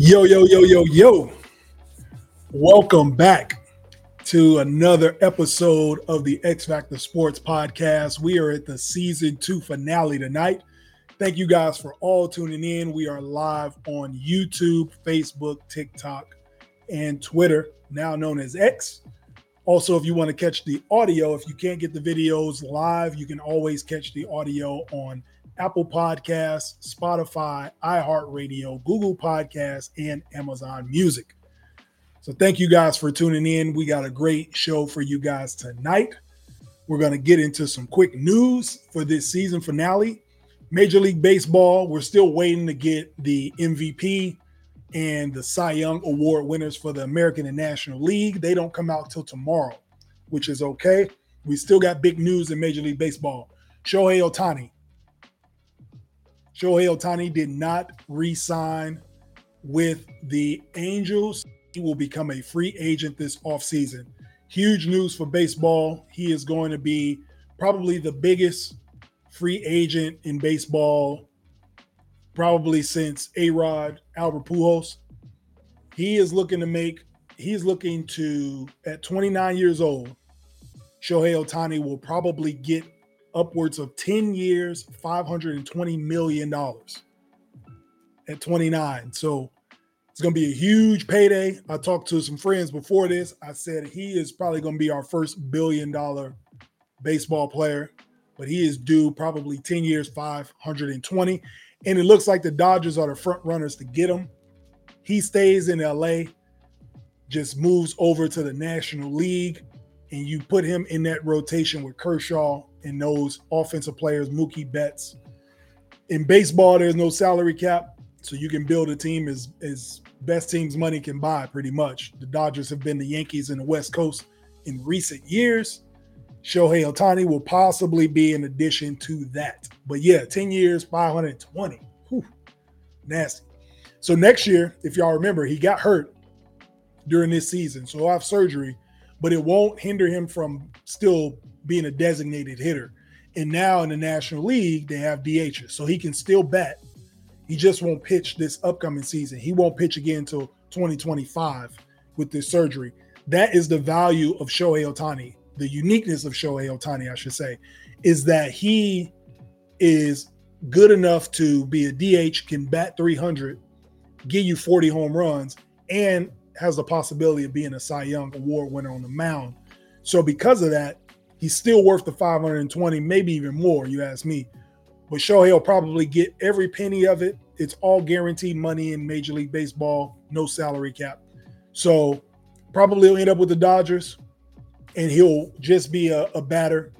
Yo, yo, yo, yo, yo. Welcome back to another episode of the X Factor Sports Podcast. We are at the season two finale tonight. Thank you guys for all tuning in. We are live on YouTube, Facebook, TikTok, and Twitter, now known as X. Also, if you want to catch the audio, if you can't get the videos live, you can always catch the audio on Apple Podcasts, Spotify, iHeartRadio, Google Podcasts, and Amazon Music. So thank you guys for tuning in. We got a great show for you guys tonight. We're going to get into some quick news for this season finale. Major League Baseball, we're still waiting to get the MVP and the Cy Young Award winners for the American and National League. They don't come out till tomorrow, which is okay. We still got big news in Major League Baseball. Shohei Ohtani Shohei Ohtani did not re sign with the Angels. He will become a free agent this offseason. Huge news for baseball. He is going to be probably the biggest free agent in baseball, probably since A Rod, Albert Pujols. He is looking to make, he's looking to, at 29 years old, Shohei Ohtani will probably get upwards of 10 years, $520 million at 29. So it's going to be a huge payday. I talked to some friends before this. I said he is probably going to be our first billion dollar baseball player, but he is due probably 10 years, 520. And it looks like the Dodgers are the front runners to get him. He stays in LA, just moves over to the National League, and you put him in that rotation with Kershaw and those offensive players, Mookie Betts. In baseball, there's no salary cap, so you can build a team as as best teams money can buy, pretty much. The Dodgers have been the Yankees in the West Coast in recent years. Shohei Ohtani will possibly be an addition to that. But yeah, 10 years, 520. Whew, nasty. So next year, if y'all remember, he got hurt during this season. So he'll have surgery, but it won't hinder him from still being a designated hitter. And now in the National League, they have DHs. So he can still bat. He just won't pitch this upcoming season. He won't pitch again until 2025 with this surgery. That is the value of Shohei Ohtani. The uniqueness of Shohei Ohtani, I should say, is that he is good enough to be a DH, can bat 300, give you 40 home runs, and has the possibility of being a Cy Young Award winner on the mound. So because of that, He's still worth the 520, maybe even more, you ask me. But Shohei will probably get every penny of it. It's all guaranteed money in Major League Baseball, no salary cap. So probably he'll end up with the Dodgers and he'll just be a, a batter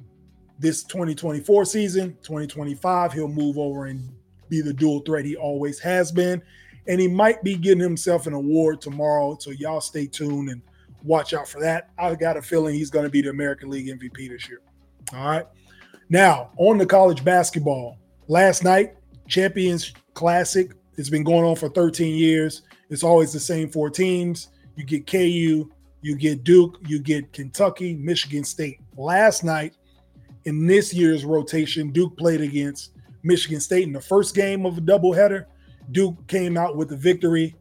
this 2024 season. 2025, he'll move over and be the dual threat he always has been. And he might be getting himself an award tomorrow. So y'all stay tuned and watch out for that. I got a feeling he's going to be the American League MVP this year. All right. Now, on the college basketball, last night, Champions Classic. It's been going on for 13 years. It's always the same four teams. You get KU, you get Duke, you get Kentucky, Michigan State. Last night, in this year's rotation, Duke played against Michigan State in the first game of a doubleheader. Duke came out with the victory.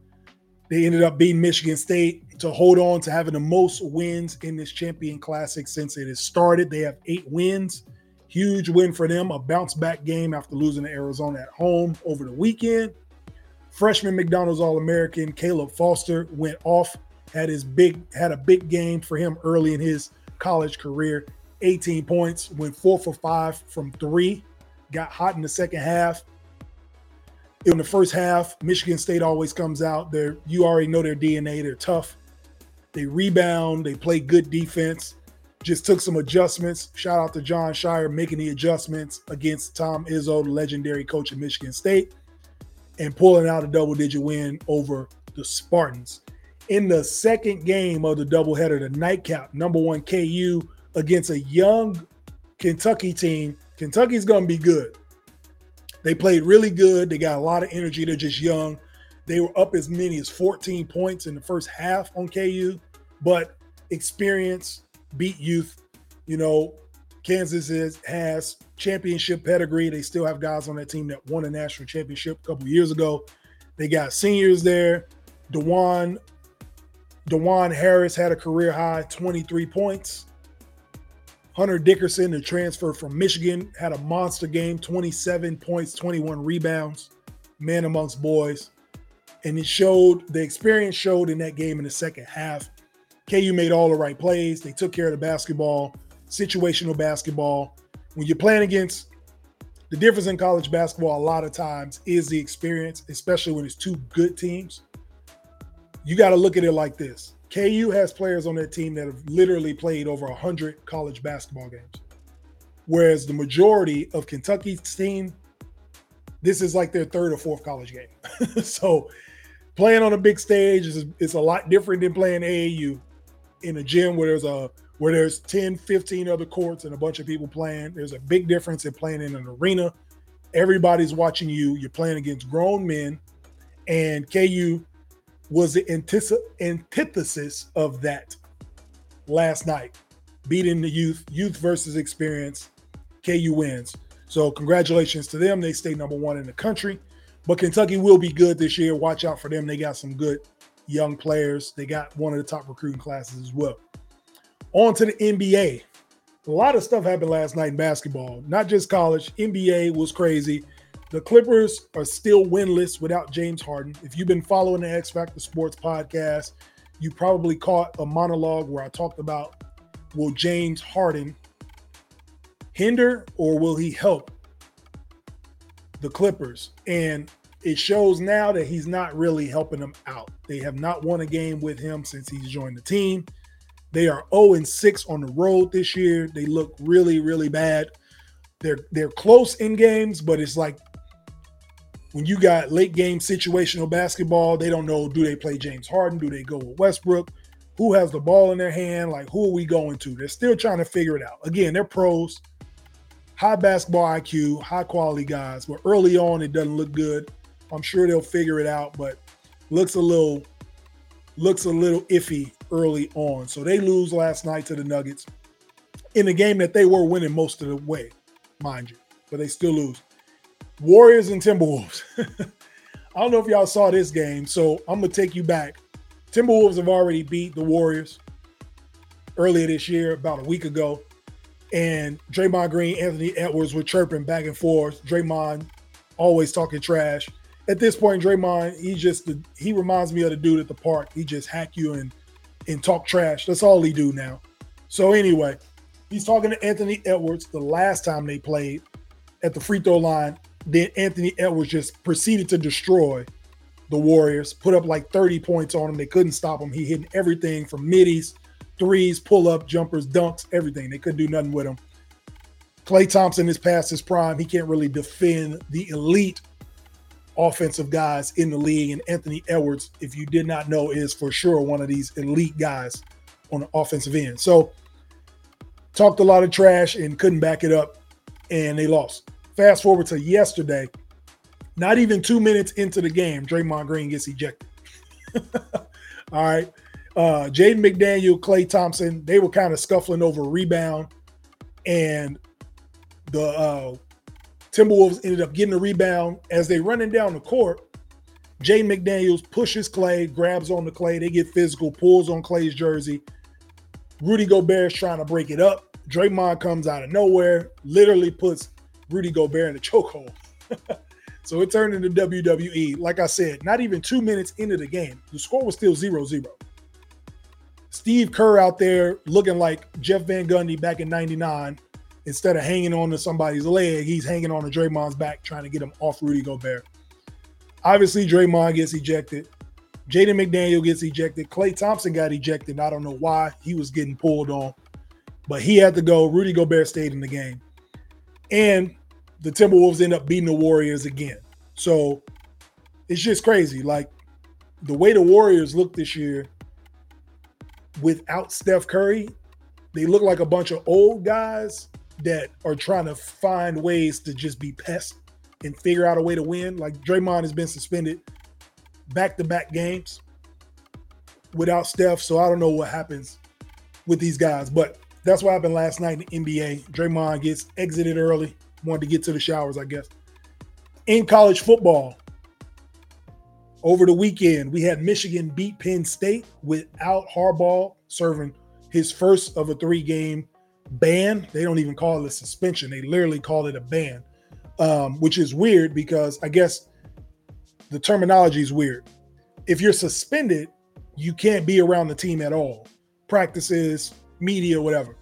They ended up beating Michigan State to hold on to having the most wins in this champion classic since it has started. They have eight wins. Huge win for them, a bounce back game after losing to Arizona at home over the weekend. Freshman McDonald's All American Caleb Foster went off, had his big had a big game for him early in his college career. 18 points, went four for five from three, got hot in the second half. In the first half, Michigan State always comes out. They're you already know their DNA. They're tough. They rebound, they play good defense. Just took some adjustments. Shout out to Jon Scheyer making the adjustments against Tom Izzo, the legendary coach of Michigan State, and pulling out a double digit win over the Spartans. In the second game of the doubleheader, the nightcap, number one KU against a young Kentucky team. Kentucky's going to be good. They played really good. They got a lot of energy. They're just young. They were up as many as 14 points in the first half on KU but experience beat youth. You know, Kansas is, has championship pedigree. They still have guys on that team that won a national championship a couple years ago. They got seniors there. Dajuan Dajuan Harris had a career high 23 points. Hunter Dickinson, the transfer from Michigan, had a monster game 27 points, 21 rebounds, man amongst boys. And it showed, the experience showed in that game in the second half. KU made all the right plays. They took care of the basketball, situational basketball. When you're playing against the difference in college basketball, a lot of times is the experience, especially when it's two good teams you got to look at it like this KU has players on their team that have literally played over 100 college basketball games. Whereas the majority of Kentucky's team, this is like their third or fourth college game. so playing on a big stage is, is a lot different than playing AAU in a gym where there's a where there's 10, 15 other courts and a bunch of people playing. There's a big difference in playing in an arena. Everybody's watching you. You're playing against grown men. And KU was the antithesis of that last night, beating the youth, youth versus experience. KU wins. So congratulations to them. They stay number one in the country. But Kentucky will be good this year. Watch out for them. They got some good young players. They got one of the top recruiting classes as well. On to the NBA. A lot of stuff happened last night in basketball, not just college. NBA was crazy. The Clippers are still winless without James Harden. If you've been following the X Factor Sports podcast, you probably caught a monologue where I talked about will James Harden hinder or will he help the Clippers? And it shows now that he's not really helping them out. They have not won a game with him since he's joined the team. They are 0 and 6 on the road this year. They look really, really bad. They're they're close in games, but it's like when you got late game situational basketball, they don't know do they play James Harden? Do they go with Westbrook? Who has the ball in their hand? Like, who are we going to? They're still trying to figure it out. Again, they're pros, high basketball IQ, high quality guys. But early on, it doesn't look good. I'm sure they'll figure it out, but looks a little looks a little iffy early on. So they lose last night to the Nuggets in a game that they were winning most of the way, mind you, but they still lose. Warriors and Timberwolves. I don't know if y'all saw this game, so I'm gonna take you back. Timberwolves have already beat the Warriors earlier this year, about a week ago, and Draymond Green, Anthony Edwards were chirping back and forth. Draymond always talking trash. At this point, Draymond, he just he reminds me of the dude at the park. He just hack you and and talk trash. That's all he do now. So anyway, he's talking to Anthony Edwards the last time they played at the free throw line then Anthony Edwards just proceeded to destroy the Warriors, put up like 30 points on them. They couldn't stop him. He hit everything from middies, threes, pull up, jumpers, dunks, everything. They couldn't do nothing with him. Klay Thompson is past his prime. He can't really defend the elite offensive guys in the league. And Anthony Edwards, if you did not know, is for sure one of these elite guys on the offensive end. So talked a lot of trash and couldn't back it up, and they lost. Fast forward to yesterday, not even two minutes into the game, Draymond Green gets ejected. All right. Uh, Jaden McDaniel, Klay Thompson, they were kind of scuffling over rebound. And the uh, Timberwolves ended up getting a rebound. As they running down the court, Jay McDaniels pushes Klay, grabs on the Klay. They get physical, pulls on Klay's jersey. Rudy Gobert's trying to break it up. Draymond comes out of nowhere, literally puts Rudy Gobert in a chokehold. so it turned into WWE. Like I said, not even two minutes into the game, the score was still 0 0. Steve Kerr out there looking like Jeff Van Gundy back in 99. Instead of hanging on to somebody's leg, he's hanging on to Draymond's back, trying to get him off Rudy Gobert. Obviously, Draymond gets ejected. Jaden McDaniel gets ejected. Klay Thompson got ejected. I don't know why. He was getting pulled on, but he had to go. Rudy Gobert stayed in the game. And the Timberwolves end up beating the Warriors again. So it's just crazy. Like the way the Warriors look this year without Steph Curry, they look like a bunch of old guys that are trying to find ways to just be pests and figure out a way to win. Like Draymond has been suspended back to back games without Steph. So I don't know what happens with these guys. But that's what happened last night in the NBA. Draymond gets exited early, wanted to get to the showers, I guess. In college football, over the weekend, we had Michigan beat Penn State without Harbaugh serving his first of a three game ban. They don't even call it a suspension, they literally call it a ban, um, which is weird because I guess the terminology is weird. If you're suspended, you can't be around the team at all, practices, media, whatever.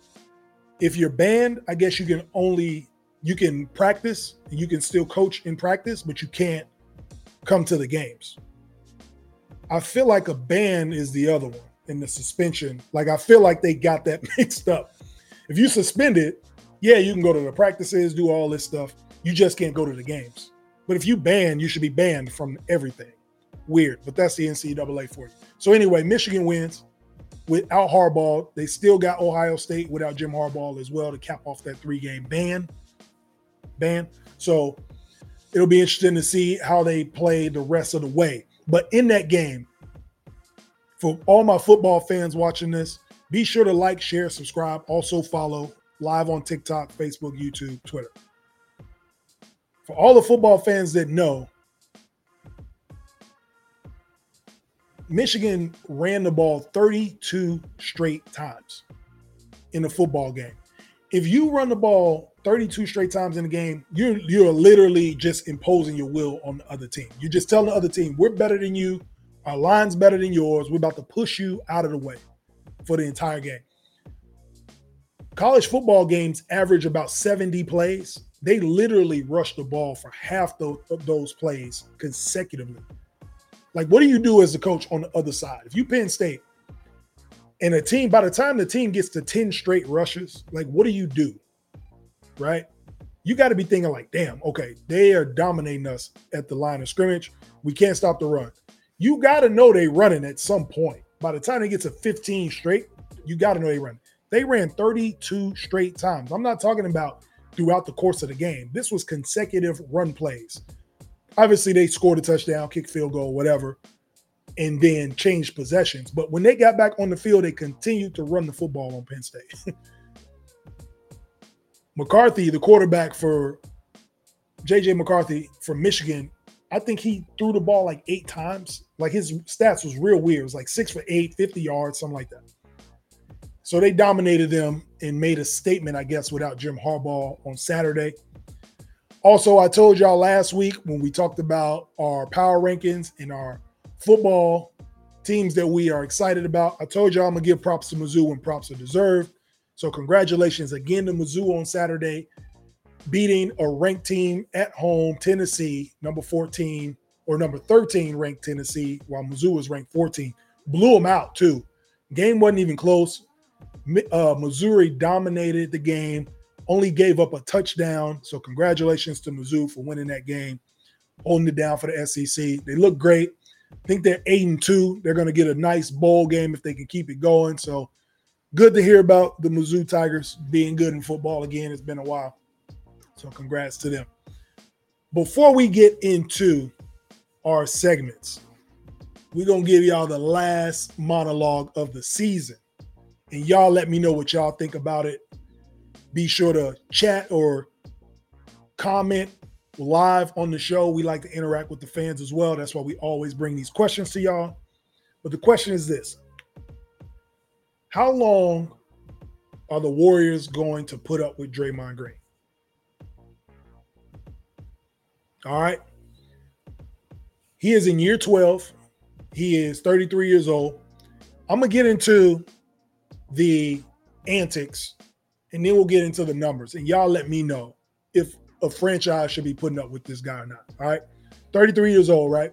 If you're banned, I guess you can only you can practice and you can still coach in practice, but you can't come to the games. I feel like a ban is the other one in the suspension. Like I feel like they got that mixed up. If you suspended, yeah, you can go to the practices, do all this stuff. You just can't go to the games. But if you ban, you should be banned from everything. Weird, but that's the NCAA for you. So anyway, Michigan wins without Harbaugh. They still got Ohio State without Jim Harbaugh as well to cap off that three-game ban. Ban. So it'll be interesting to see how they play the rest of the way. But in that game, for all my football fans watching this, be sure to like, share, subscribe. Also follow live on TikTok, Facebook, YouTube, Twitter. For all the football fans that know, Michigan ran the ball 32 straight times in the football game. If you run the ball 32 straight times in a game, you're you're literally just imposing your will on the other team. You're just telling the other team, we're better than you, our line's better than yours. We're about to push you out of the way for the entire game. College football games average about 70 plays. They literally rush the ball for half those, those plays consecutively. Like, what do you do as a coach on the other side? If you Penn State and a team, by the time the team gets to 10 straight rushes, like, what do you do? Right? You got to be thinking, like, damn, okay, they are dominating us at the line of scrimmage. We can't stop the run. You got to know they running at some point. By the time they get to 15 straight, you got to know they run. They ran 32 straight times. I'm not talking about throughout the course of the game. This was consecutive run plays. Obviously, they scored a touchdown, kick field goal, whatever, and then changed possessions. But when they got back on the field, they continued to run the football on Penn State. McCarthy, the quarterback for JJ McCarthy from Michigan, I think he threw the ball like eight times. Like his stats was real weird. It was like six for eight, 50 yards, something like that. So they dominated them and made a statement, I guess, without Jim Harbaugh on Saturday. Also, I told y'all last week when we talked about our power rankings and our football teams that we are excited about. I told y'all I'm gonna give props to Mizzou when props are deserved. So congratulations again to Mizzou on Saturday, beating a ranked team at home, Tennessee, number 14 or number 13 ranked Tennessee, while Mizzou was ranked 14. Blew them out too. Game wasn't even close. Uh, Missouri dominated the game only gave up a touchdown. So congratulations to Mizzou for winning that game, holding it down for the SEC. They look great. I think they're eight and two. They're going to get a nice bowl game if they can keep it going. So good to hear about the Mizzou Tigers being good in football again. It's been a while. So congrats to them. Before we get into our segments, we're going to give y'all the last monologue of the season. And y'all let me know what y'all think about it be sure to chat or comment live on the show. We like to interact with the fans as well. That's why we always bring these questions to y'all. But the question is this How long are the Warriors going to put up with Draymond Green? All right. He is in year 12. He is 33 years old. I'm going to get into the antics and then we'll get into the numbers. And y'all let me know if a franchise should be putting up with this guy or not. All right. 33 years old, right?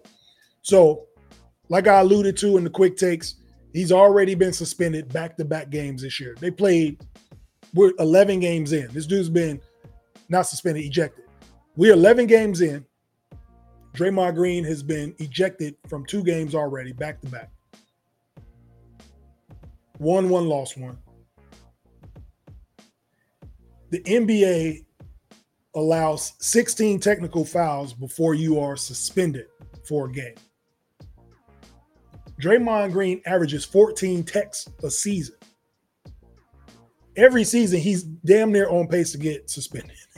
So, like I alluded to in the quick takes, he's already been suspended back to back games this year. They played, we're 11 games in. This dude's been not suspended, ejected. We're 11 games in. Draymond Green has been ejected from two games already, back to back. One, one, lost one the NBA allows 16 technical fouls before you are suspended for a game. Draymond Green averages 14 techs a season. Every season, he's damn near on pace to get suspended.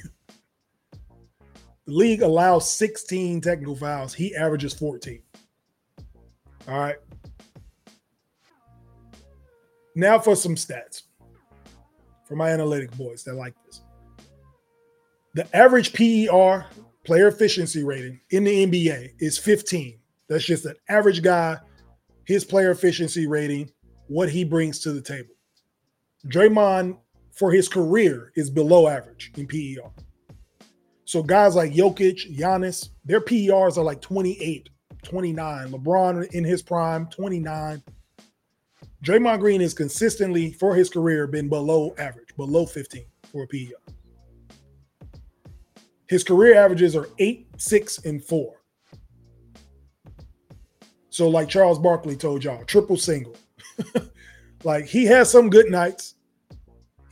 the league allows 16 technical fouls. He averages 14. All right. Now for some stats for my analytic boys that like this. The average PER, player efficiency rating in the NBA, is 15. That's just an average guy, his player efficiency rating, what he brings to the table. Draymond, for his career, is below average in PER. So guys like Jokic, Giannis, their PERs are like 28, 29. LeBron in his prime, 29. Draymond Green is consistently for his career been below average, below 15 for a PER. His career averages are eight, six, and four. So, like Charles Barkley told y'all, triple single. like he has some good nights.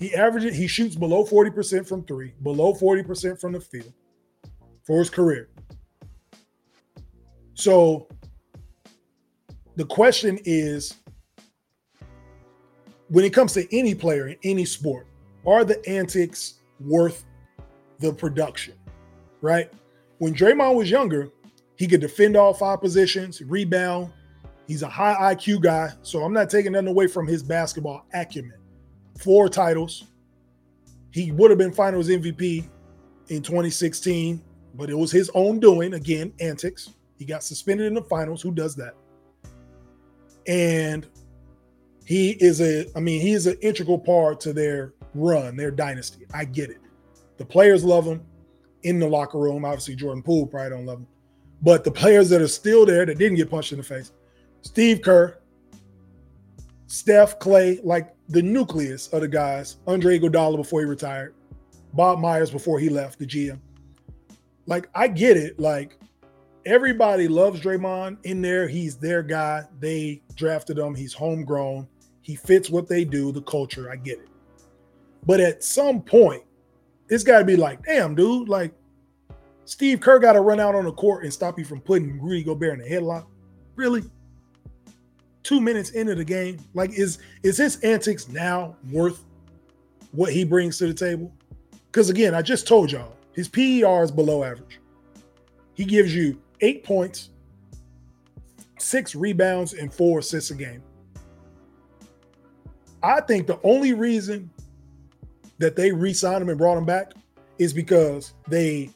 He averages, he shoots below 40% from three, below 40% from the field for his career. So the question is when it comes to any player in any sport, are the antics worth the production? Right? When Draymond was younger, he could defend all five positions, rebound. He's a high IQ guy, so I'm not taking nothing away from his basketball acumen. Four titles. He would have been finals MVP in 2016, but it was his own doing. Again, antics. He got suspended in the finals. Who does that? And he is a, I mean, he is an integral part to their run, their dynasty. I get it. The players love him in the locker room. Obviously, Jordan Poole probably don't love him. But the players that are still there that didn't get punched in the face, Steve Kerr, Steph, Klay, like the nucleus of the guys, Andre Iguodala before he retired, Bob Myers before he left, the GM. Like, I get it. Like, everybody loves Draymond in there. He's their guy. They drafted him. He's homegrown. He fits what they do, the culture. I get it. But at some point, it's got to be like, damn, dude, like Steve Kerr got to run out on the court and stop you from putting Rudy Gobert in a headlock. Really? Two minutes into the game, like is is his antics now worth what he brings to the table? Because again, I just told y'all his PER is below average. He gives you eight points, six rebounds, and four assists a game. I think the only reason that they re-signed him and brought him back is because they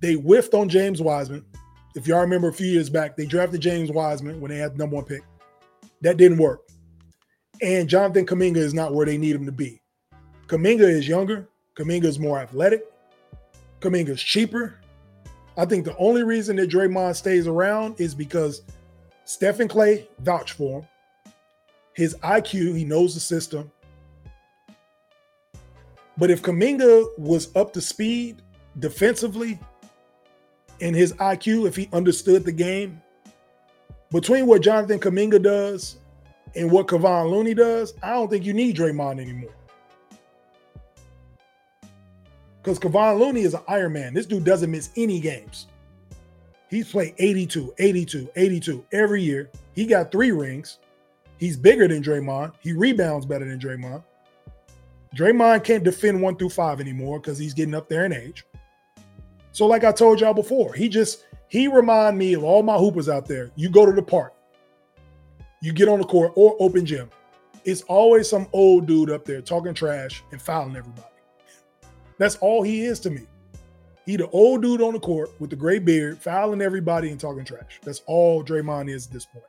they whiffed on James Wiseman. If y'all remember a few years back, they drafted James Wiseman when they had the number one pick. That didn't work. And Jonathan Kuminga is not where they need him to be. Kuminga is younger. Kuminga is more athletic. Kuminga is cheaper. I think the only reason that Draymond stays around is because Stephen Klay vouched for him his IQ, he knows the system. But if Kuminga was up to speed defensively and his IQ, if he understood the game, between what Jonathan Kuminga does and what Kevon Looney does, I don't think you need Draymond anymore. Because Kevon Looney is an Iron Man. This dude doesn't miss any games. He's played 82, 82, 82 every year. He got three rings. He's bigger than Draymond. He rebounds better than Draymond. Draymond can't defend one through five anymore because he's getting up there in age. So, like I told y'all before, he just he remind me of all my hoopers out there. You go to the park, you get on the court or open gym. It's always some old dude up there talking trash and fouling everybody. That's all he is to me. He the old dude on the court with the gray beard, fouling everybody and talking trash. That's all Draymond is at this point.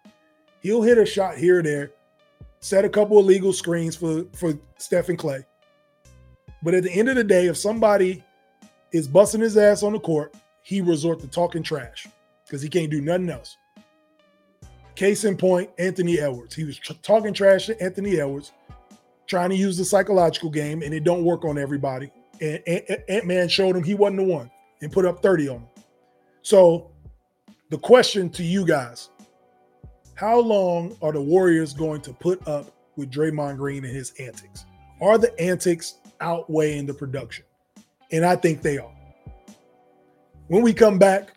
He'll hit a shot here or there, set a couple of legal screens for for Stephen Klay. But at the end of the day, if somebody is busting his ass on the court, he resort to talking trash because he can't do nothing else. Case in point, Anthony Edwards. He was tr- talking trash to Anthony Edwards, trying to use the psychological game, and it don't work on everybody. And Ant Man showed him he wasn't the one and put up 30 on him. So the question to you guys how long are the Warriors going to put up with Draymond Green and his antics? Are the antics outweighing the production? And I think they are. When we come back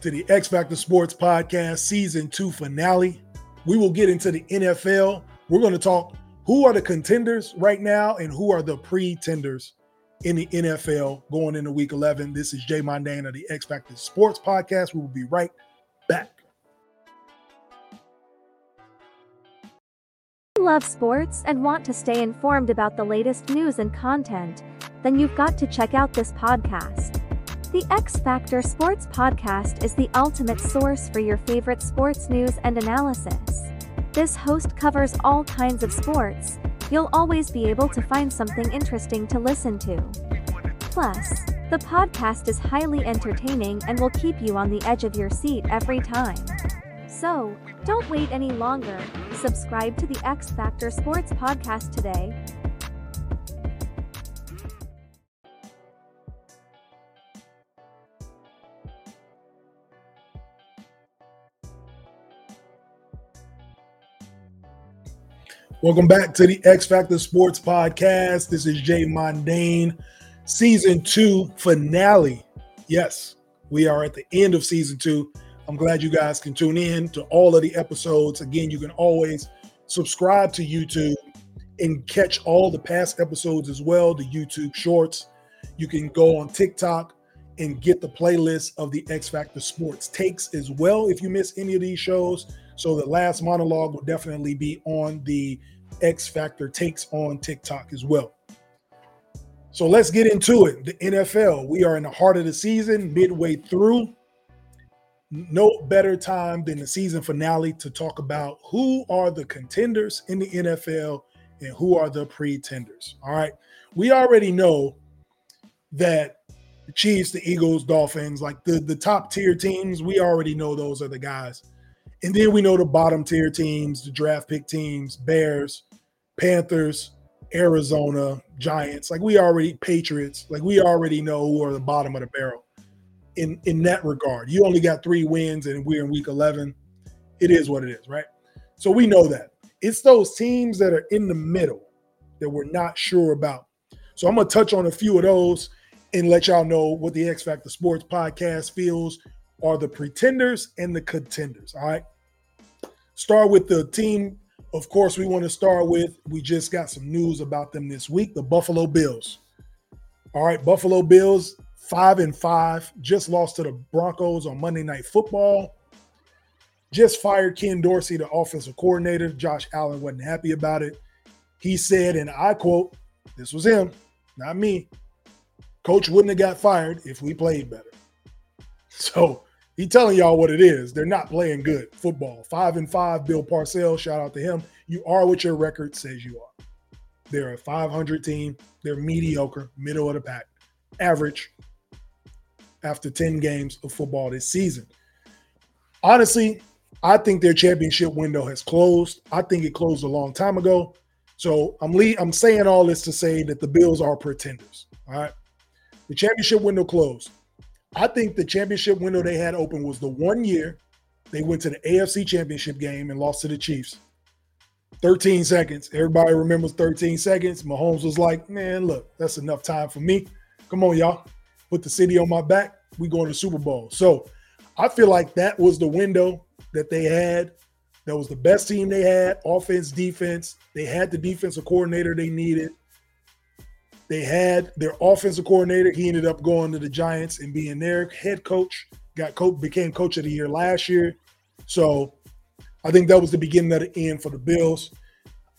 to the X Factor Sports Podcast season two finale, we will get into the NFL. We're going to talk who are the contenders right now and who are the pretenders in the NFL going into week 11. This is Jay Mondane of the X Factor Sports Podcast. We will be right back. love sports and want to stay informed about the latest news and content, then you've got to check out this podcast. The X Factor Sports Podcast is the ultimate source for your favorite sports news and analysis. This host covers all kinds of sports. You'll always be able to find something interesting to listen to. Plus, the podcast is highly entertaining and will keep you on the edge of your seat every time. So, don't wait any longer. Subscribe to the X Factor Sports Podcast today. Welcome back to the X Factor Sports Podcast. This is Jay Mondane, season two finale. Yes, we are at the end of season two. I'm glad you guys can tune in to all of the episodes. Again, you can always subscribe to YouTube and catch all the past episodes as well, the YouTube shorts. You can go on TikTok and get the playlist of the X Factor Sports takes as well if you miss any of these shows. So the last monologue will definitely be on the X Factor takes on TikTok as well. So let's get into it. The NFL, we are in the heart of the season, midway through no better time than the season finale to talk about who are the contenders in the NFL and who are the pretenders. All right. We already know that the Chiefs, the Eagles, Dolphins, like the, the top tier teams, we already know those are the guys. And then we know the bottom tier teams, the draft pick teams, Bears, Panthers, Arizona, Giants. Like we already, Patriots, like we already know who are the bottom of the barrel in in that regard. You only got three wins, and we're in week eleven. It is what it is, right? So we know that it's those teams that are in the middle that we're not sure about. So I'm gonna touch on a few of those and let y'all know what the X Factor Sports Podcast feels are the pretenders and the contenders. All right. Start with the team. Of course, we want to start with. We just got some news about them this week. The Buffalo Bills. All right, Buffalo Bills five and five, just lost to the Broncos on Monday Night Football. Just fired Ken Dorsey, the offensive coordinator. Josh Allen wasn't happy about it. He said, and I quote, this was him, not me. Coach wouldn't have got fired if we played better. So he telling y'all what it is. They're not playing good football. Five and five, Bill Parcells, shout out to him. You are what your record says you are. They're a 500 team. They're mediocre, middle of the pack, average, after 10 games of football this season. Honestly, I think their championship window has closed. I think it closed a long time ago. So I'm le- I'm saying all this to say that the Bills are pretenders. All right. The championship window closed. I think the championship window they had open was the one year they went to the AFC championship game and lost to the Chiefs. 13 seconds. Everybody remembers 13 seconds. Mahomes was like, man, look, that's enough time for me. Come on, y'all put the city on my back, we going to Super Bowl. So I feel like that was the window that they had. That was the best team they had, offense, defense. They had the defensive coordinator they needed. They had their offensive coordinator. He ended up going to the Giants and being their head coach. Got coach, became coach of the year last year. So I think that was the beginning of the end for the Bills.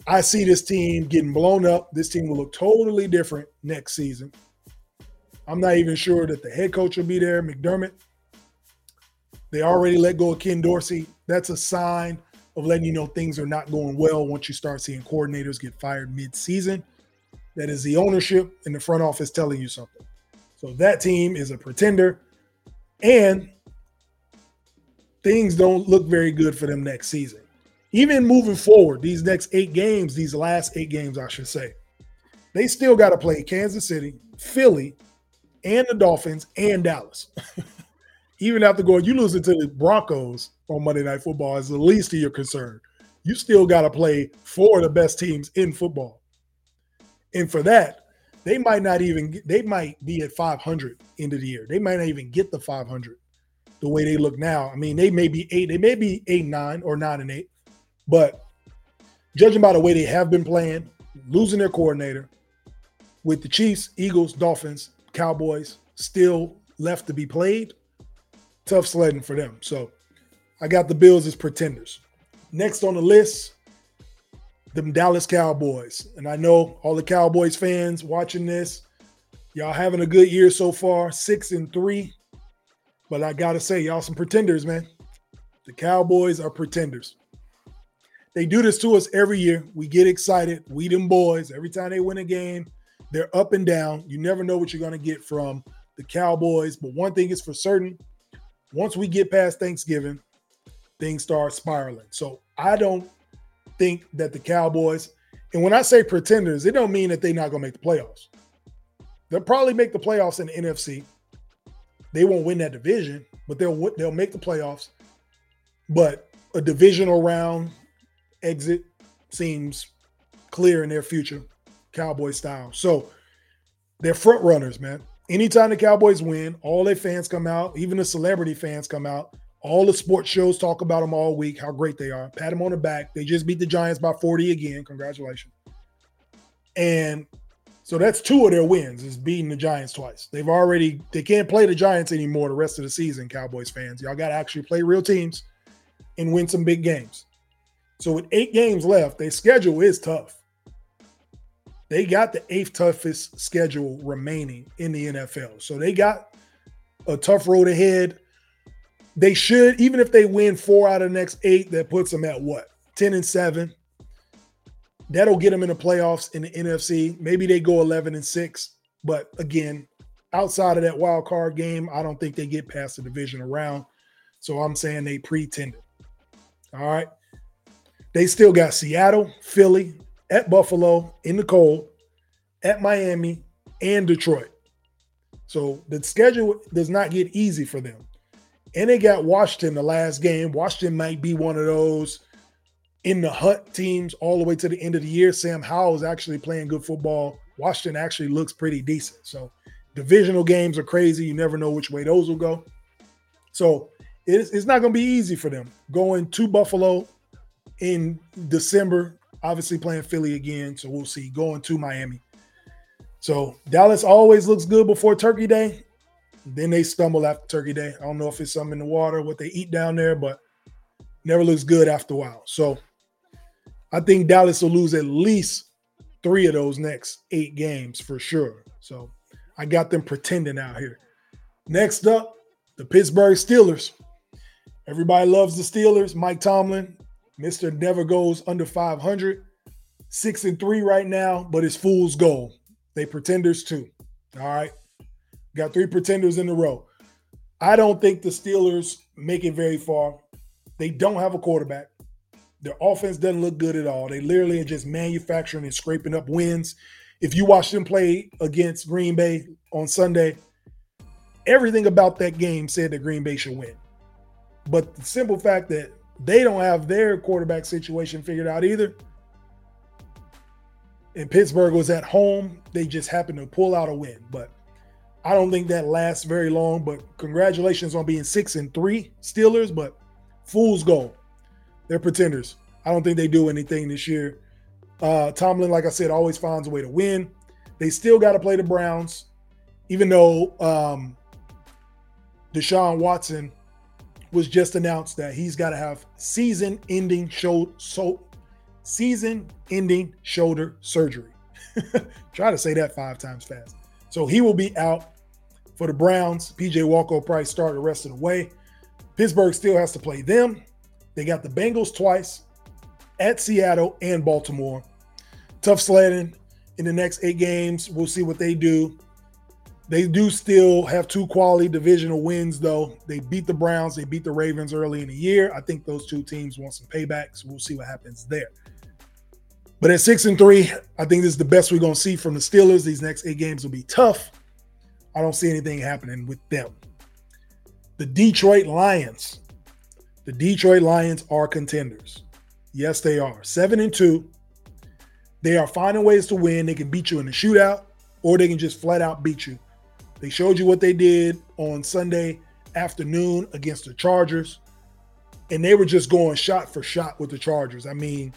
I see this team getting blown up. This team will look totally different next season. I'm not even sure that the head coach will be there, McDermott. They already let go of Ken Dorsey. That's a sign of letting you know things are not going well once you start seeing coordinators get fired mid-season. That is the ownership and the front office telling you something. So that team is a pretender, and things don't look very good for them next season. Even moving forward, these next eight games, these last eight games, I should say, they still got to play Kansas City, Philly, and the Dolphins and Dallas. Even after going, you losing to the Broncos on Monday Night Football is the least of your concern. You still got to play four of the best teams in football. And for that, they might not even they might be at 500 end of the year. They might not even get the 500 the way they look now. I mean, they may be eight, they may be eight, nine, or nine and eight, but judging by the way they have been playing, losing their coordinator with the Chiefs, Eagles, Dolphins, Cowboys still left to be played. Tough sledding for them. So I got the Bills as pretenders. Next on the list, the Dallas Cowboys. And I know all the Cowboys fans watching this, y'all having a good year so far, six and three. But I gotta say, y'all some pretenders, man. The Cowboys are pretenders. They do this to us every year. We get excited. We them boys. Every time they win a game, they're up and down. You never know what you're gonna get from the Cowboys. But one thing is for certain: once we get past Thanksgiving, things start spiraling. So I don't think that the Cowboys, and when I say pretenders, it don't mean that they're not going to make the playoffs. They'll probably make the playoffs in the NFC. They won't win that division, but they'll they'll make the playoffs. But a divisional round exit seems clear in their future, Cowboy style. So they're front runners, man. Anytime the Cowboys win, all their fans come out, even the celebrity fans come out all the sports shows talk about them all week, how great they are. Pat them on the back. They just beat the Giants by 40 again. Congratulations. And so that's two of their wins is beating the Giants twice. They've already they can't play the Giants anymore the rest of the season, Cowboys fans. Y'all got to actually play real teams and win some big games. So with 8 games left, their schedule is tough. They got the eighth toughest schedule remaining in the NFL. So they got a tough road ahead they should, even if they win four out of the next eight, that puts them at what? 10 and 7. That'll get them in the playoffs in the NFC. Maybe they go 11 and 6. But again, outside of that wild card game, I don't think they get past the division around. So I'm saying they pretend. All right. They still got Seattle, Philly, at Buffalo in the cold, at Miami, and Detroit. So the schedule does not get easy for them. And they got Washington the last game. Washington might be one of those in the hunt teams all the way to the end of the year. Sam Howell is actually playing good football. Washington actually looks pretty decent. So divisional games are crazy. You never know which way those will go. So it's, it's not going to be easy for them going to Buffalo in December. Obviously playing Philly again. So we'll see. Going to Miami. So Dallas always looks good before Turkey Day. Then they stumble after Turkey Day. I don't know if it's something in the water, what they eat down there, but never looks good after a while. So I think Dallas will lose at least three of those next eight games for sure. So I got them pretending out here. Next up, the Pittsburgh Steelers. Everybody loves the Steelers. Mike Tomlin, Mr. Never goes under 500. Six and three right now, but it's fool's goal. They pretenders too. All right. Got three pretenders in a row. I don't think the Steelers make it very far. They don't have a quarterback. Their offense doesn't look good at all. They literally are just manufacturing and scraping up wins. If you watch them play against Green Bay on Sunday, everything about that game said that Green Bay should win. But the simple fact that they don't have their quarterback situation figured out either. And Pittsburgh was at home. They just happened to pull out a win. But I don't think that lasts very long, but congratulations on being six and three Steelers, but fool's goal. They're pretenders. I don't think they do anything this year. Uh, Tomlin, like I said, always finds a way to win. They still got to play the Browns, even though um, Deshaun Watson was just announced that he's got to have season-ending show so season-ending shoulder surgery. Try to say that five times fast. So he will be out for the Browns. PJ Walker will probably start the rest of the way. Pittsburgh still has to play them. They got the Bengals twice at Seattle and Baltimore. Tough sledding in the next eight games. We'll see what they do. They do still have two quality divisional wins, though. They beat the Browns, they beat the Ravens early in the year. I think those two teams want some paybacks. so we'll see what happens there. But at six and three, I think this is the best we're going to see from the Steelers. These next eight games will be tough. I don't see anything happening with them. The Detroit Lions. The Detroit Lions are contenders. Yes, they are. Seven and two. They are finding ways to win. They can beat you in the shootout, or they can just flat out beat you. They showed you what they did on Sunday afternoon against the Chargers, and they were just going shot for shot with the Chargers. I mean,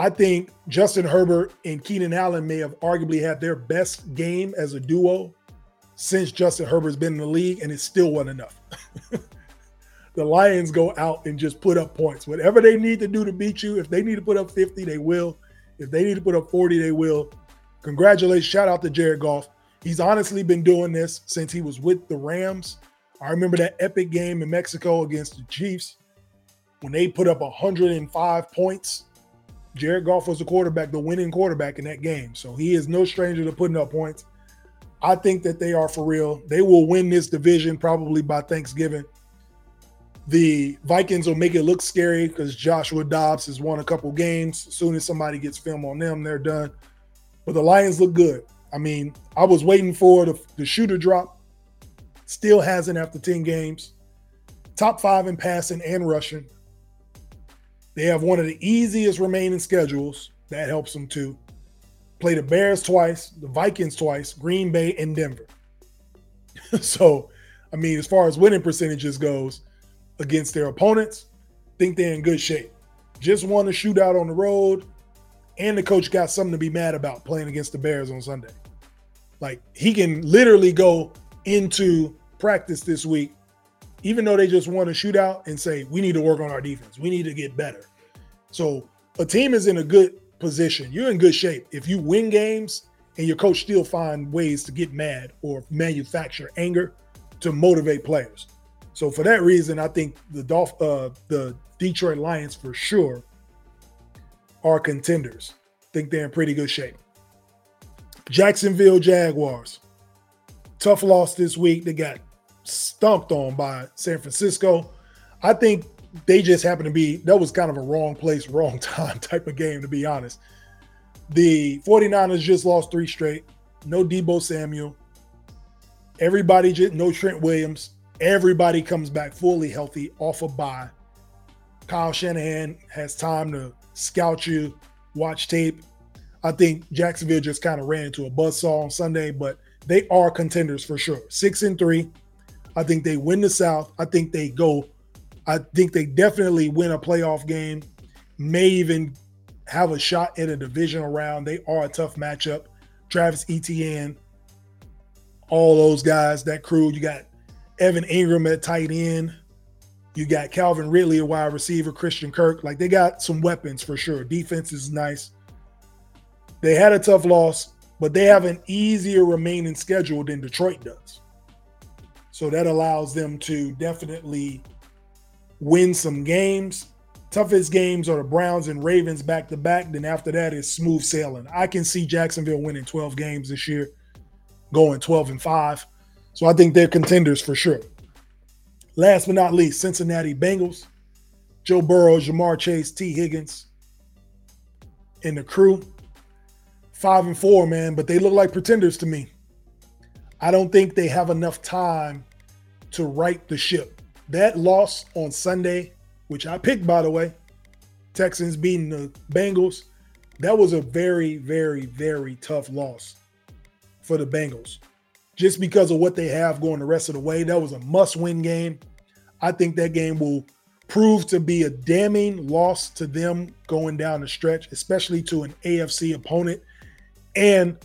I think Justin Herbert and Keenan Allen may have arguably had their best game as a duo since Justin Herbert's been in the league, and it still wasn't enough. the Lions go out and just put up points. Whatever they need to do to beat you, if they need to put up 50, they will. If they need to put up 40, they will. Congratulations. Shout out to Jared Goff. He's honestly been doing this since he was with the Rams. I remember that epic game in Mexico against the Chiefs when they put up 105 points. Jared Goff was the quarterback, the winning quarterback in that game. So he is no stranger to putting up points. I think that they are for real. They will win this division probably by Thanksgiving. The Vikings will make it look scary because Joshua Dobbs has won a couple games. As soon as somebody gets film on them, they're done. But the Lions look good. I mean, I was waiting for the, the shooter drop. Still hasn't after 10 games. Top five in passing and rushing. They have one of the easiest remaining schedules. That helps them too. Play the Bears twice, the Vikings twice, Green Bay, and Denver. so, I mean, as far as winning percentages goes against their opponents, think they're in good shape. Just won a shootout on the road, and the coach got something to be mad about playing against the Bears on Sunday. Like he can literally go into practice this week, even though they just won a shootout, and say, We need to work on our defense. We need to get better. So a team is in a good position. You're in good shape. If you win games and your coach still find ways to get mad or manufacture anger to motivate players. So for that reason, I think the Dolph, uh, the Detroit Lions for sure are contenders. Think they're in pretty good shape. Jacksonville Jaguars. Tough loss this week. They got stumped on by San Francisco. I think they just happened to be, that was kind of a wrong place, wrong time type of game, to be honest. The 49ers just lost three straight. No Deebo Samuel. Everybody just, no Trent Williams. Everybody comes back fully healthy off a of bye. Kyle Shanahan has time to scout you, watch tape. I think Jacksonville just kind of ran into a buzzsaw on Sunday, but they are contenders for sure. Six and three. I think they win the South. I think they go I think they definitely win a playoff game, may even have a shot in a divisional round. They are a tough matchup. Travis Etienne, all those guys, that crew. You got Evan Engram at tight end. You got Calvin Ridley, a wide receiver, Christian Kirk. Like they got some weapons for sure. Defense is nice. They had a tough loss, but they have an easier remaining schedule than Detroit does. So that allows them to definitely win some games. Toughest games are the Browns and Ravens back to back. Then after that is smooth sailing. I can see Jacksonville winning 12 games this year, going 12 and 5. So I think they're contenders for sure. Last but not least, Cincinnati Bengals. Joe Burrow, Ja'Marr Chase, Tee Higgins, and the crew. Five and four, man, but they look like pretenders to me. I don't think they have enough time to right the ship that loss on Sunday, which I picked by the way, Texans beating the Bengals, that was a very, very, very tough loss for the Bengals. Just because of what they have going the rest of the way, that was a must-win game. I think that game will prove to be a damning loss to them going down the stretch, especially to an AFC opponent. And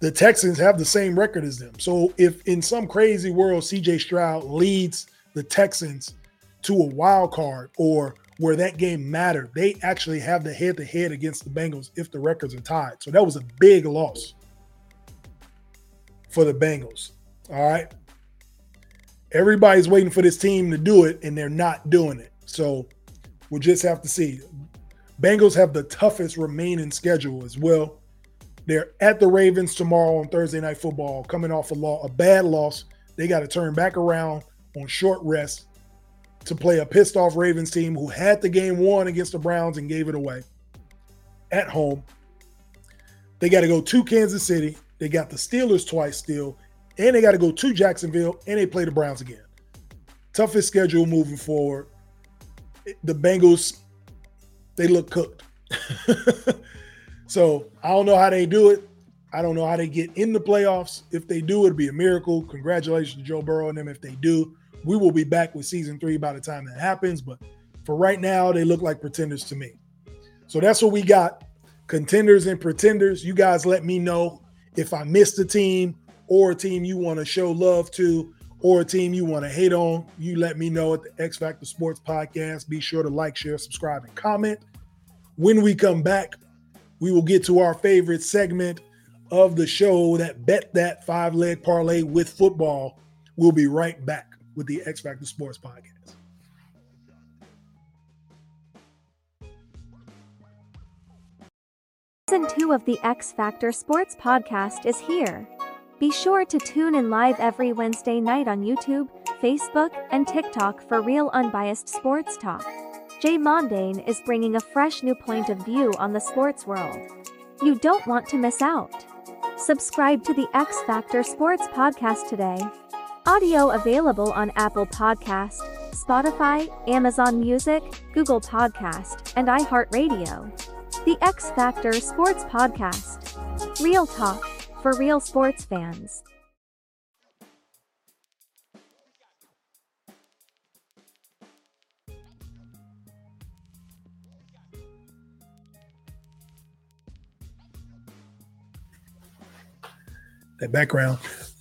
the Texans have the same record as them. So if in some crazy world CJ Stroud leads the Texans to a wild card or where that game mattered. They actually have the head to head against the Bengals if the records are tied. So that was a big loss for the Bengals. All right. Everybody's waiting for this team to do it, and they're not doing it. So we'll just have to see. Bengals have the toughest remaining schedule as well. They're at the Ravens tomorrow on Thursday Night Football, coming off a, law, a bad loss. They got to turn back around on short rest to play a pissed off Ravens team who had the game won against the Browns and gave it away at home. They got to go to Kansas City. They got the Steelers twice still, and they got to go to Jacksonville and they play the Browns again. Toughest schedule moving forward. The Bengals, they look cooked. so I don't know how they do it. I don't know how they get in the playoffs. If they do, it'd be a miracle. Congratulations to Joe Burrow and them if they do we will be back with season three by the time that happens. But for right now, they look like pretenders to me. So that's what we got. Contenders and pretenders. You guys let me know if I missed a team or a team you want to show love to or a team you want to hate on, you let me know at the X Factor Sports Podcast. Be sure to like, share, subscribe, and comment. When we come back, we will get to our favorite segment of the show that bet that five leg parlay with football. We'll be right back with the X Factor Sports Podcast. Season 2 of the X Factor Sports Podcast is here. Be sure to tune in live every Wednesday night on YouTube, Facebook, and TikTok for real unbiased sports talk. Jay Mondane is bringing a fresh new point of view on the sports world. You don't want to miss out. Subscribe to the X Factor Sports Podcast today. Audio available on Apple Podcast, Spotify, Amazon Music, Google Podcast, and iHeartRadio. The X Factor Sports Podcast. Real talk for real sports fans. That background.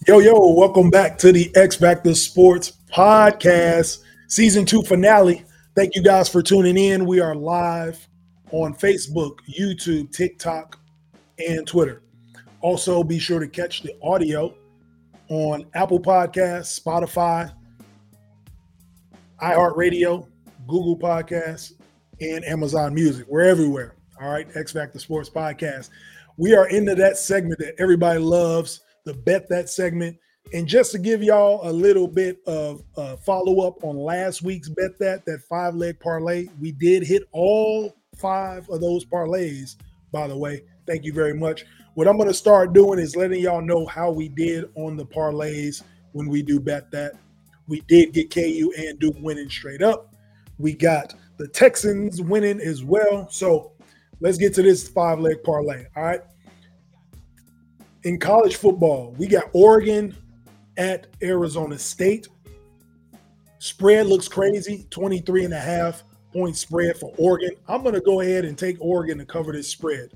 Yo, yo, welcome back to the X Factor Sports Podcast, season two finale. Thank you guys for tuning in. We are live on Facebook, YouTube, TikTok, and Twitter. Also, be sure to catch the audio on Apple Podcasts, Spotify, iHeartRadio, Google Podcasts, and Amazon Music. We're everywhere. All right, X Factor Sports Podcast. We are into that segment that everybody loves, the bet that segment. And just to give y'all a little bit of uh, follow up on last week's bet that, that five leg parlay, we did hit all five of those parlays, by the way. Thank you very much. What I'm going to start doing is letting y'all know how we did on the parlays when we do bet that. We did get KU and Duke winning straight up. We got the Texans winning as well. So let's get to this five leg parlay. All right. In college football, we got Oregon at Arizona State. Spread looks crazy 23 and a half point spread for Oregon. I'm going to go ahead and take Oregon to cover this spread.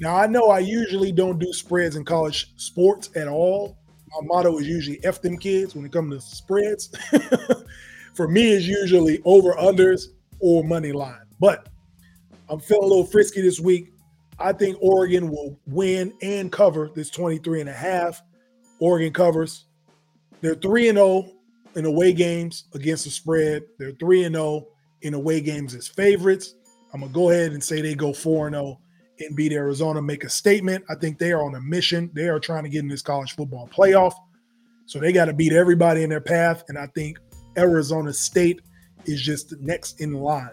Now, I know I usually don't do spreads in college sports at all. My motto is usually F them kids when it comes to spreads. for me, it's usually over unders or money line. But I'm feeling a little frisky this week. I think Oregon will win and cover this 23 and a half. Oregon covers. They're 3 and 0 in away games against the spread. They're 3 and 0 in away games as favorites. I'm gonna go ahead and say they go 4 and 0 and beat Arizona, make a statement. I think they are on a mission. They are trying to get in this college football playoff. So they got to beat everybody in their path. And I think Arizona State is just next in line.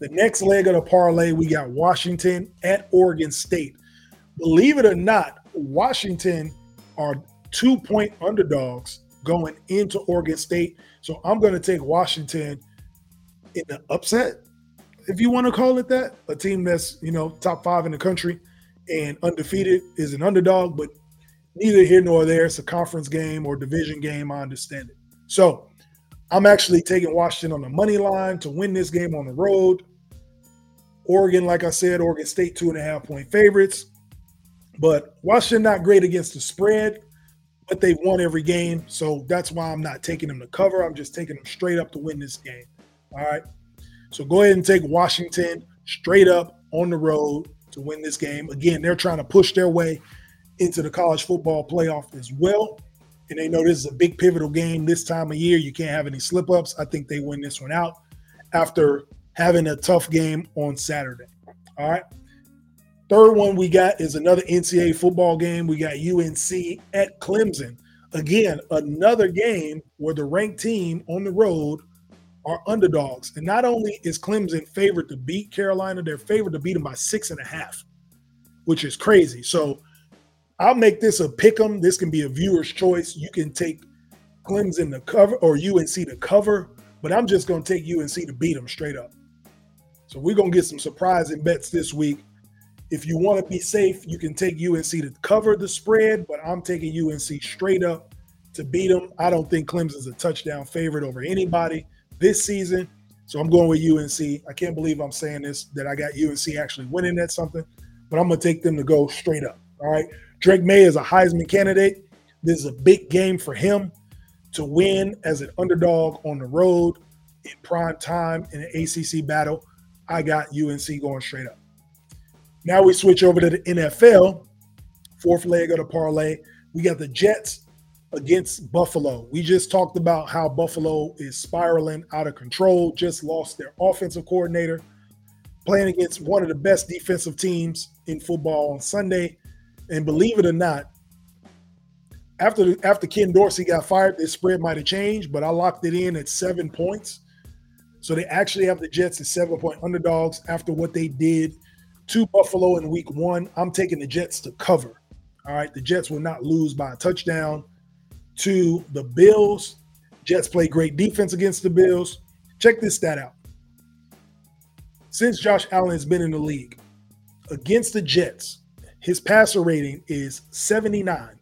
The next leg of the parlay, we got Washington at Oregon State. Believe it or not, Washington are two point underdogs going into Oregon State. So I'm going to take Washington in the upset, if you want to call it that. A team that's, you know, top five in the country and undefeated is an underdog, but neither here nor there. It's a conference game or division game. I understand it. So I'm actually taking Washington on the money line to win this game on the road. Oregon, like I said, Oregon State two and a half point favorites. But Washington not great against the spread, but they've won every game. So that's why I'm not taking them to cover. I'm just taking them straight up to win this game. All right. So go ahead and take Washington straight up on the road to win this game. Again, they're trying to push their way into the college football playoff as well. And they know this is a big pivotal game this time of year. You can't have any slip ups. I think they win this one out after having a tough game on Saturday. All right. Third one we got is another NCAA football game. We got UNC at Clemson. Again, another game where the ranked team on the road are underdogs. And not only is Clemson favored to beat Carolina, they're favored to beat them by six and a half, which is crazy. So I'll make this a pick 'em. This can be a viewer's choice. You can take Clemson to cover or UNC to cover, but I'm just going to take UNC to beat them straight up. So we're to get some surprising bets this week. If you want to be safe, you can take UNC to cover the spread, but I'm taking UNC straight up to beat them. I don't think Clemson's a touchdown favorite over anybody this season. So I'm going with UNC. I can't believe I'm saying this that I got UNC actually winning at something, but I'm going to take them to go straight up. All right. Drake Maye is a Heisman candidate. This is a big game for him. to win as an underdog on the road in prime time in an ACC battle. I got UNC going straight up. Now we switch over to the NFL, fourth leg of the parlay. We got the Jets against Buffalo. We just talked about how Buffalo is spiraling out of control, just lost their offensive coordinator, playing against one of the best defensive teams in football on Sunday. And believe it or not, after after Ken Dorsey got fired, this spread might have changed, but I locked it in at seven points. So they actually have the Jets as seven point underdogs after what they did to Buffalo in week one. I'm taking the Jets to cover. All right. The Jets will not lose by a touchdown to the Bills. Jets play great defense against the Bills. Check this stat out. Since Josh Allen has been in the league, against the Jets, his passer rating is 79.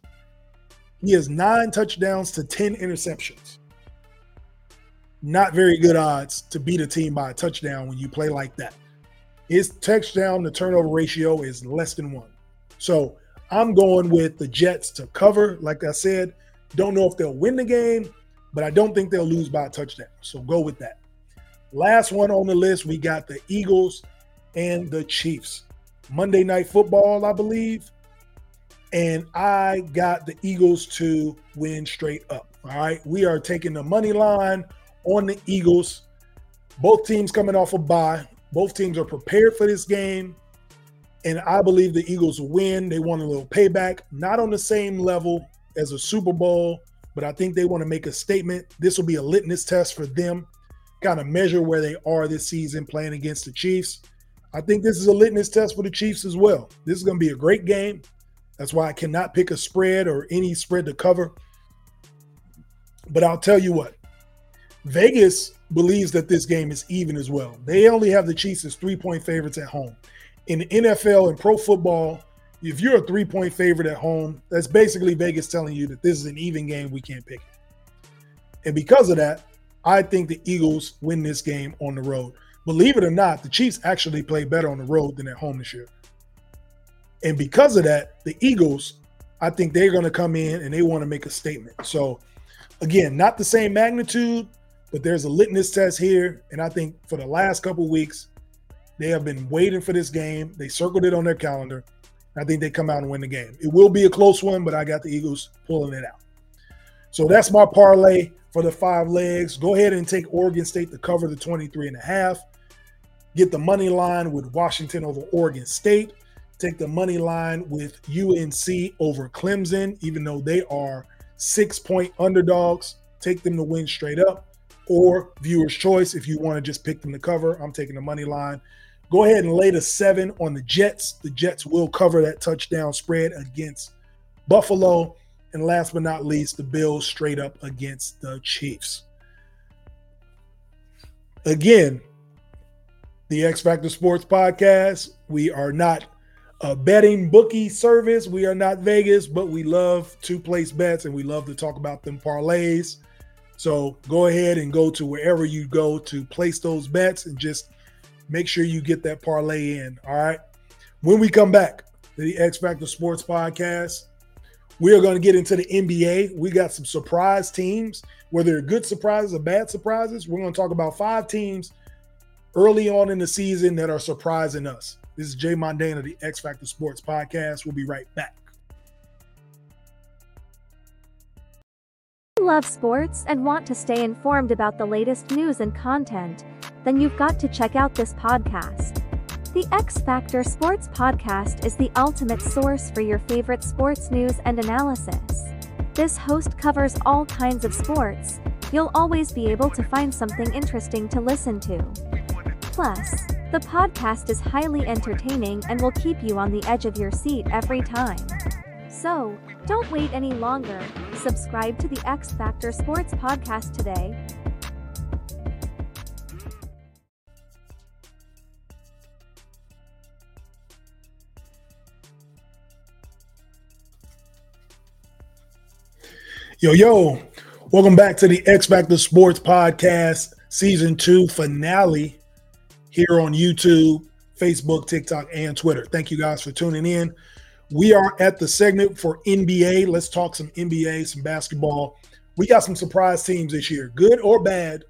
He has nine touchdowns to 10 interceptions. Not very good odds to beat a team by a touchdown when you play like that. His touchdown to turnover ratio is less than one. So I'm going with the Jets to cover. Like I said, don't know if they'll win the game, but I don't think they'll lose by a touchdown. So go with that. Last one on the list, we got the Eagles and the Chiefs. Monday Night Football, I believe. And I got the Eagles to win straight up. All right. We are taking the money line on the Eagles. Both teams coming off a bye. Both teams are prepared for this game. And I believe the Eagles win. They want a little payback, not on the same level as a Super Bowl, but I think they want to make a statement. This will be a litmus test for them, kind of measure where they are this season playing against the Chiefs. I think this is a litmus test for the Chiefs as well. This is going to be a great game. That's why I cannot pick a spread or any spread to cover. But I'll tell you what, Vegas believes that this game is even as well. They only have the Chiefs as three point favorites at home. In the NFL and pro football, if you're a three point favorite at home, that's basically Vegas telling you that this is an even game. We can't pick it. And because of that, I think the Eagles win this game on the road. Believe it or not, the Chiefs actually play better on the road than at home this year. And because of that, the Eagles, I think they're going to come in and they want to make a statement. So, again, not the same magnitude, but there's a litmus test here. And I think for the last couple weeks, they have been waiting for this game. They circled it on their calendar. I think they come out and win the game. It will be a close one, but I got the Eagles pulling it out. So that's my parlay for the five legs. Go ahead and take Oregon State to cover the 23 and a half. Get the money line with Washington over Oregon State. Take the money line with UNC over Clemson, even though they are six point underdogs. Take them to win straight up. Or viewer's choice, if you want to just pick them to cover, I'm taking the money line. Go ahead and lay the seven on the Jets. The Jets will cover that touchdown spread against Buffalo. And last but not least, the Bills straight up against the Chiefs. Again, the X Factor Sports Podcast. We are not a betting bookie service. We are not Vegas, but we love to place bets and we love to talk about them parlays. So go ahead and go to wherever you go to place those bets and just make sure you get that parlay in. All right. When we come back to the X Factor Sports Podcast, we are going to get into the NBA. We got some surprise teams, whether they're good surprises or bad surprises. We're going to talk about five teams early on in the season that are surprising us. This is Jay Mondana, the X Factor Sports Podcast. We'll be right back. Love sports and want to stay informed about the latest news and content then you've got to check out this podcast. The X Factor Sports Podcast is the ultimate source for your favorite sports news and analysis. This host covers all kinds of sports. You'll always be able to find something interesting to listen to. Plus, the podcast is highly entertaining and will keep you on the edge of your seat every time. So, don't wait any longer. Subscribe to the X Factor Sports Podcast today Yo, yo, welcome back to the X Factor Sports Podcast, season two finale here on YouTube, Facebook, TikTok, and Twitter. Thank you guys for tuning in. We are at the segment for NBA. Let's talk some NBA, some basketball. we got some surprise teams this year, good or bad.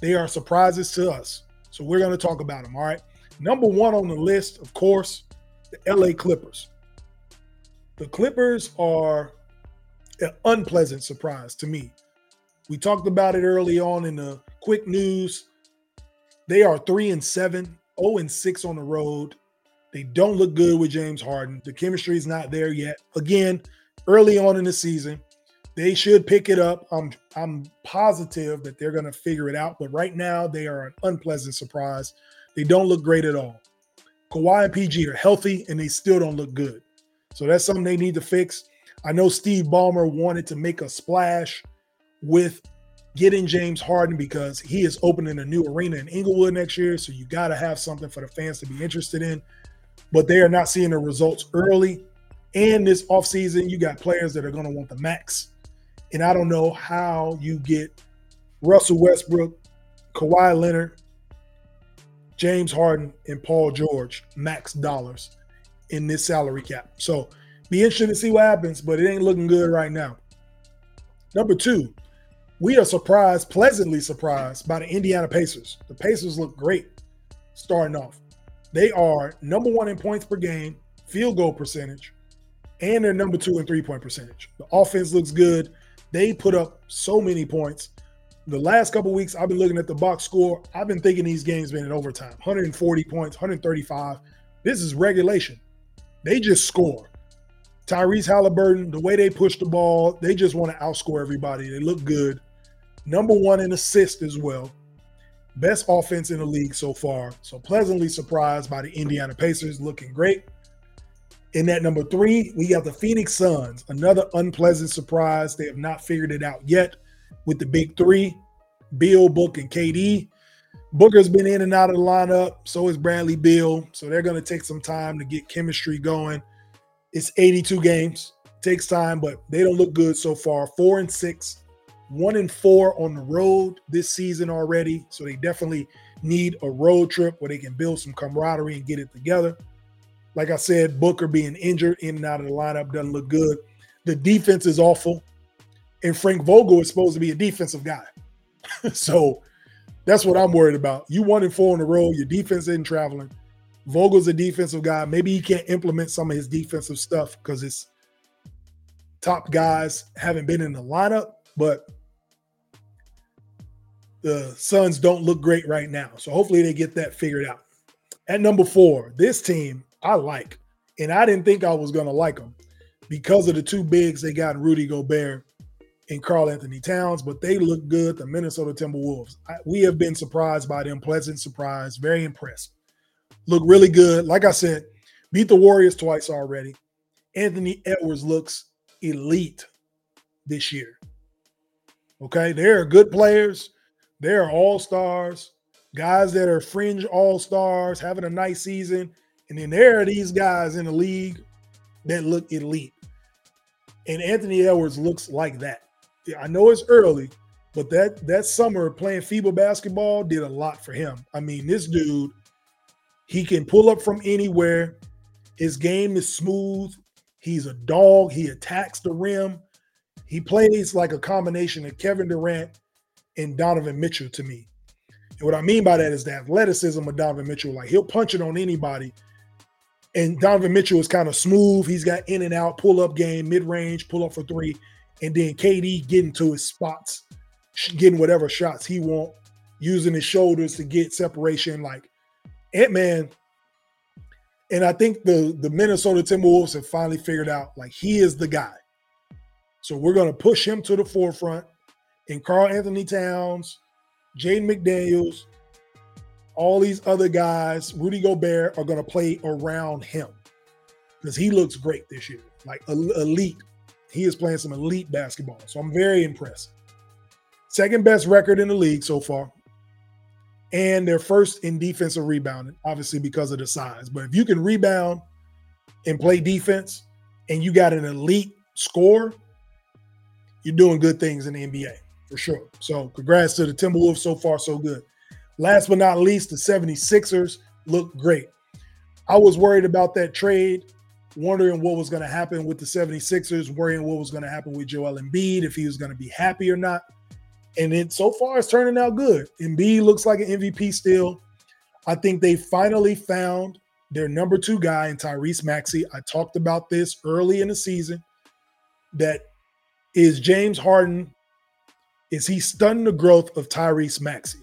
They are surprises to us. So we're going to talk about them. All right. Number one on the list, of course, the LA Clippers. The Clippers are an unpleasant surprise to me. We talked about it early on in the quick news. They are three and seven, 0 and six on the road. They don't look good with James Harden. The chemistry is not there yet. Again, early on in the season, they should pick it up. I'm I'm positive that they're going to figure it out. But right now, they are an unpleasant surprise. They don't look great at all. Kawhi and PG are healthy, and they still don't look good. So that's something they need to fix. I know Steve Ballmer wanted to make a splash with getting James Harden because he is opening a new arena in Inglewood next year. So you got to have something for the fans to be interested in. But they are not seeing the results early. And this offseason, you got players that are going to want the max. And I don't know how you get Russell Westbrook, Kawhi Leonard, James Harden, and Paul George max dollars in this salary cap. So be interested to see what happens, but it ain't looking good right now. Number two, we are surprised, pleasantly surprised by the Indiana Pacers. The Pacers look great starting off. They are number one in points per game, field goal percentage, and they're number two in three point percentage. The offense looks good. They put up so many points. The last couple weeks, I've been looking at the box score. I've been thinking these games been in overtime 140 points, 135. This is regulation. They just score. Tyrese Haliburton, the way they push the ball, they just want to outscore everybody. They look good. Number one in assist as well. Best offense in the league so far. So pleasantly surprised by the Indiana Pacers looking great. In that number three, we got the Phoenix Suns, another unpleasant surprise. They have not figured it out yet with the big three Bill, Book, and KD. Booker's been in and out of the lineup. So is Bradley Beal. So they're going to take some time to get chemistry going. It's 82 games. Takes time, but they don't look good so far. Four and six, one and four on the road this season already. So they definitely need a road trip where they can build some camaraderie and get it together. Like I said, Booker being injured in and out of the lineup doesn't look good. The defense is awful. And Frank Vogel is supposed to be a defensive guy. so that's what I'm worried about. You one and four on the road, your defense isn't traveling. Vogel's a defensive guy. Maybe he can't implement some of his defensive stuff because his top guys haven't been in the lineup, but the Suns don't look great right now. So hopefully they get that figured out. At number four, this team I like, and I didn't think I was going to like them because of the two bigs they got Rudy Gobert and Karl-Anthony Towns, but they look good. The Minnesota Timberwolves. I, we have been surprised by them, pleasant surprise, very impressed look really good. Like I said, beat the Warriors twice already. Anthony Edwards looks elite this year. Okay, they are good players. They are all stars, guys that are fringe all stars, having a nice season. And then there are these guys in the league that look elite. And Anthony Edwards looks like that. I know it's early, but that that summer playing FIBA basketball did a lot for him. I mean, this dude he can pull up from anywhere. His game is smooth. He's a dog. He attacks the rim. He plays like a combination of Kevin Durant and Donovan Mitchell to me. And what I mean by that is the athleticism of Donovan Mitchell. Like he'll punch it on anybody. And Donovan Mitchell is kind of smooth. He's got in and out, pull up game, mid range, pull up for three. And then KD getting to his spots, getting whatever shots he want, using his shoulders to get separation. Like Ant Man, and I think the the Minnesota Timberwolves have finally figured out like he is the guy. So we're going to push him to the forefront. And Karl-Anthony Towns, Jaden McDaniels, all these other guys, Rudy Gobert, are going to play around him because he looks great this year, like elite. He is playing some elite basketball. So I'm very impressed. Second best record in the league so far and they're first in defensive rebounding, obviously because of the size. But if you can rebound and play defense and you got an elite score, you're doing good things in the NBA for sure. So congrats to the Timberwolves so far, so good. Last but not least, the 76ers look great. I was worried about that trade wondering what was going to happen with the 76ers, worrying what was going to happen with Joel Embiid, if he was going to be happy or not. And it so far it's turning out good. Embiid looks like an MVP still. I think they finally found their number two guy in Tyrese Maxey. I talked about this early in the season. That is James Harden. Is he stunning the growth of Tyrese Maxey?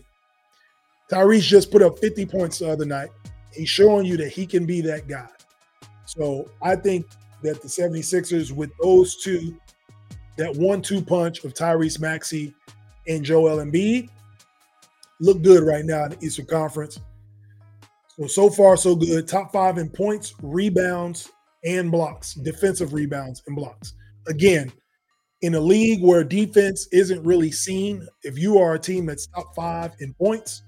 Tyrese just put up 50 points the other night. He's showing you that he can be that guy. So I think that the 76ers, with those two, that one two punch of Tyrese Maxey and Joel Embiid, look good right now in the Eastern Conference. So, so far, so good. Top five in points, rebounds, and blocks, defensive rebounds and blocks. Again, in a league where defense isn't really seen, if you are a team that's top five in points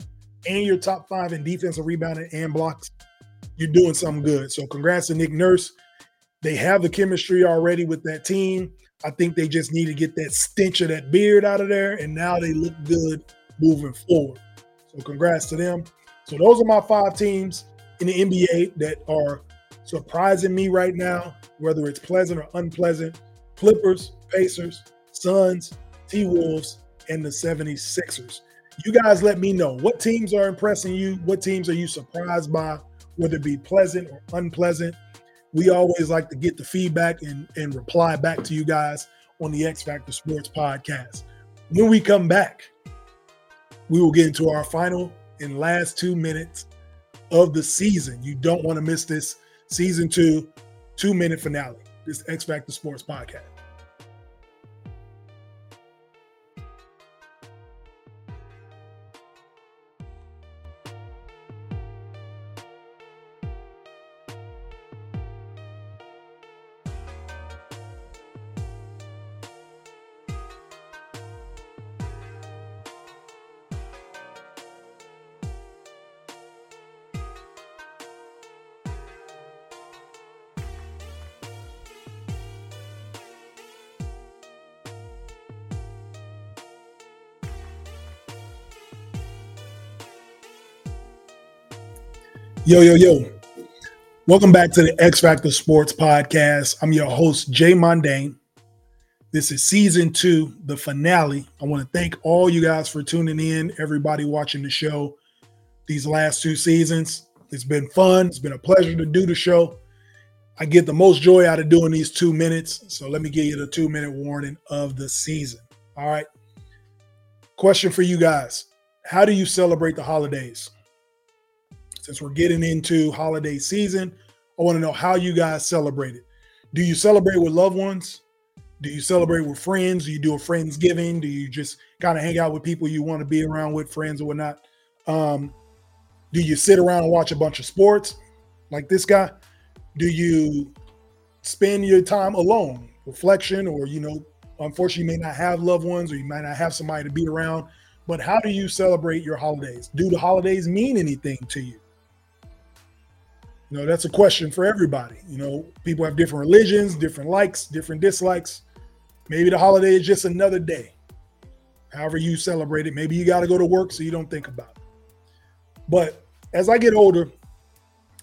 and you're top five in defensive rebounding and blocks, you're doing something good. So congrats to Nick Nurse. They have the chemistry already with that team. I think they just need to get that stench of that beard out of there, and now they look good moving forward. So congrats to them. So those are my five teams in the NBA that are surprising me right now, whether it's pleasant or unpleasant. Clippers, Pacers, Suns, T Wolves, and the 76ers. You guys let me know what teams are impressing you, what teams are you surprised by, whether it be pleasant or unpleasant. We always like to get the feedback and, and reply back to you guys on the X Factor Sports podcast. When we come back, we will get into our final and last two minutes of the season. You don't want to miss this season two, two minute finale, this X Factor Sports podcast. Yo, yo, yo. Welcome back to the X Factor Sports Podcast. I'm your host, Jay Mondane. This is season two, the finale. I want to thank all you guys for tuning in, everybody watching the show these last two seasons. It's been fun. It's been a pleasure to do the show. I get the most joy out of doing these two minutes. So let me give you the two minute warning of the season. All right. Question for you guys How do you celebrate the holidays? Since we're getting into holiday season, I want to know how you guys celebrate it. Do you celebrate with loved ones? Do you celebrate with friends? Do you do a friendsgiving? Do you just kind of hang out with people you want to be around with, friends or whatnot? Um, do you sit around and watch a bunch of sports like this guy? Do you spend your time alone, reflection, or you know, unfortunately, you may not have loved ones or you might not have somebody to be around. But how do you celebrate your holidays? Do the holidays mean anything to you? You know, that's a question for everybody. You know, people have different religions, different likes, different dislikes. Maybe the holiday is just another day. However, you celebrate it. Maybe you got to go to work so you don't think about it. But as I get older,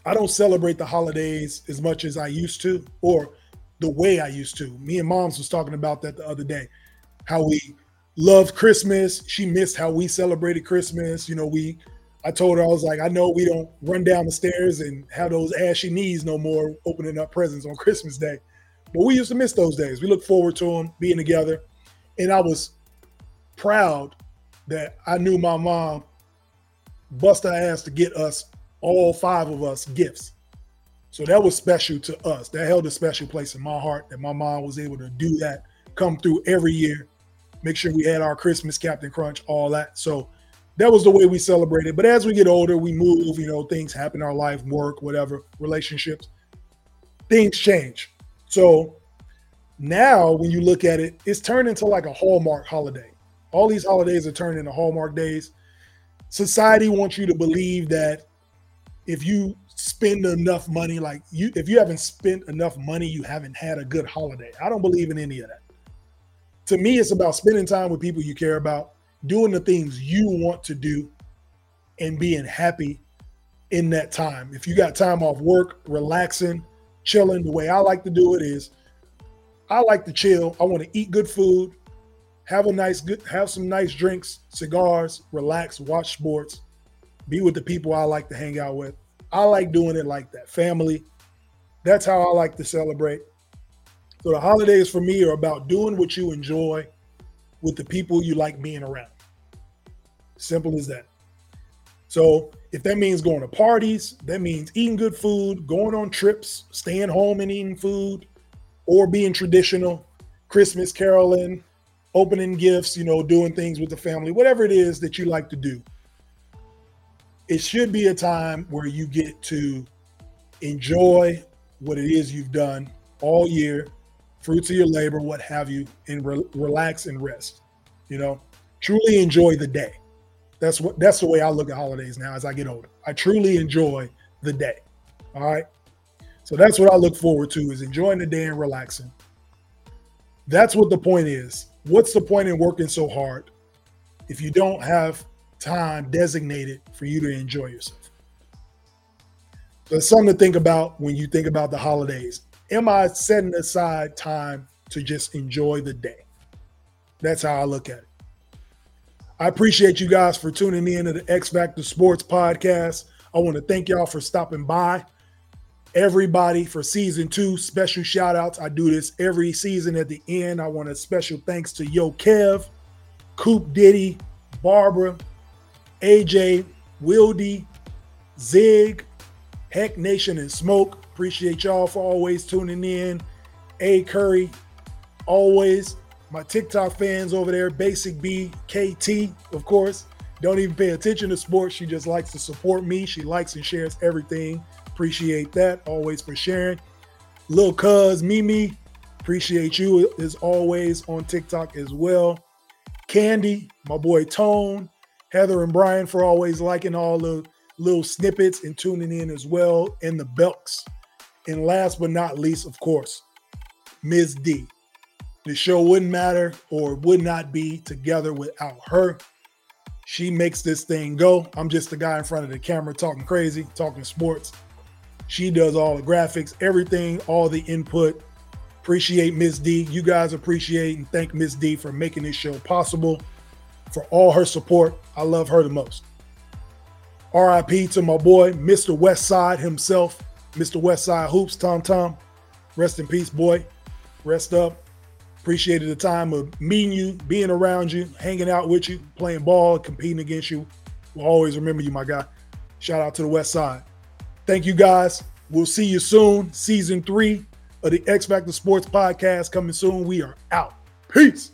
I don't celebrate the holidays as much as I used to or the way I used to. Me and moms was talking about that the other day. How we loved Christmas. She missed how we celebrated Christmas. You know, we I told her I was like, I know we don't run down the stairs and have those ashy knees no more opening up presents on Christmas Day, but we used to miss those days. We look forward to them being together, and I was proud that I knew my mom bust her ass to get us all five of us gifts. So that was special to us. That held a special place in my heart that my mom was able to do that, come through every year, make sure we had our Christmas Captain Crunch, all that. So that was the way we celebrated. But as we get older, we move, you know, things happen in our life, work, whatever, relationships, things change. So now when you look at it, it's turned into like a Hallmark holiday. All these holidays are turned into Hallmark days. Society wants you to believe that if you spend enough money, like you, if you haven't spent enough money, you haven't had a good holiday. I don't believe in any of that. To me, it's about spending time with people you care about doing the things you want to do and being happy in that time. If you got time off work, relaxing, chilling. The way I like to do it is I like to chill. I want to eat good food, have a nice good have some nice drinks, cigars, relax, watch sports, be with the people I like to hang out with. I like doing it like that. Family. That's how I like to celebrate. So the holidays for me are about doing what you enjoy with the people you like being around. Simple as that. So if that means going to parties, that means eating good food, going on trips, staying home and eating food, or being traditional, Christmas caroling, opening gifts, you know, doing things with the family, whatever it is that you like to do. It should be a time where you get to enjoy what it is you've done all year, fruits of your labor, what have you, and re- relax and rest. You know, truly enjoy the day. That's what that's the way I look at holidays now as I get older. I truly enjoy the day. All right. So that's what I look forward to is enjoying the day and relaxing. That's what the point is. What's the point in working so hard if you don't have time designated for you to enjoy yourself? So it's something to think about when you think about the holidays. Am I setting aside time to just enjoy the day? That's how I look at it. I appreciate you guys for tuning in to the X Factor Sports Podcast. I want to thank y'all for stopping by. Everybody for season two, special shout outs. I do this every season at the end. I want a special thanks to Yo Kev, Coop Diddy, Barbara, AJ, Wildy, Zig, Heck Nation, and Smoke. Appreciate y'all for always tuning in. A Curry, always my TikTok fans over there, Basic B, KT, of course, don't even pay attention to sports. She just likes to support me. She likes and shares everything. Appreciate that. Always for sharing. Lil Cuz, Mimi, appreciate you as always on TikTok as well. Candy, my boy Tone, Heather and Brian for always liking all the little snippets and tuning in as well. And the Belks. And last but not least, of course, Ms. D. The show wouldn't matter or would not be together without her. She makes this thing go. I'm just the guy in front of the camera talking crazy, talking sports. She does all the graphics, everything, all the input. Appreciate Ms. D. You guys appreciate and thank Ms. D for making this show possible, for all her support. I love her the most. RIP to my boy, Mr. Westside himself, Mr. Westside Hoops, Tom Tom. Rest in peace, boy. Rest up. Appreciated the time of meeting you, being around you, hanging out with you, playing ball, competing against you. We'll always remember you, my guy. Shout out to the West Side. Thank you guys. We'll see you soon. Season three of the X Factor Sports Podcast coming soon. We are out. Peace.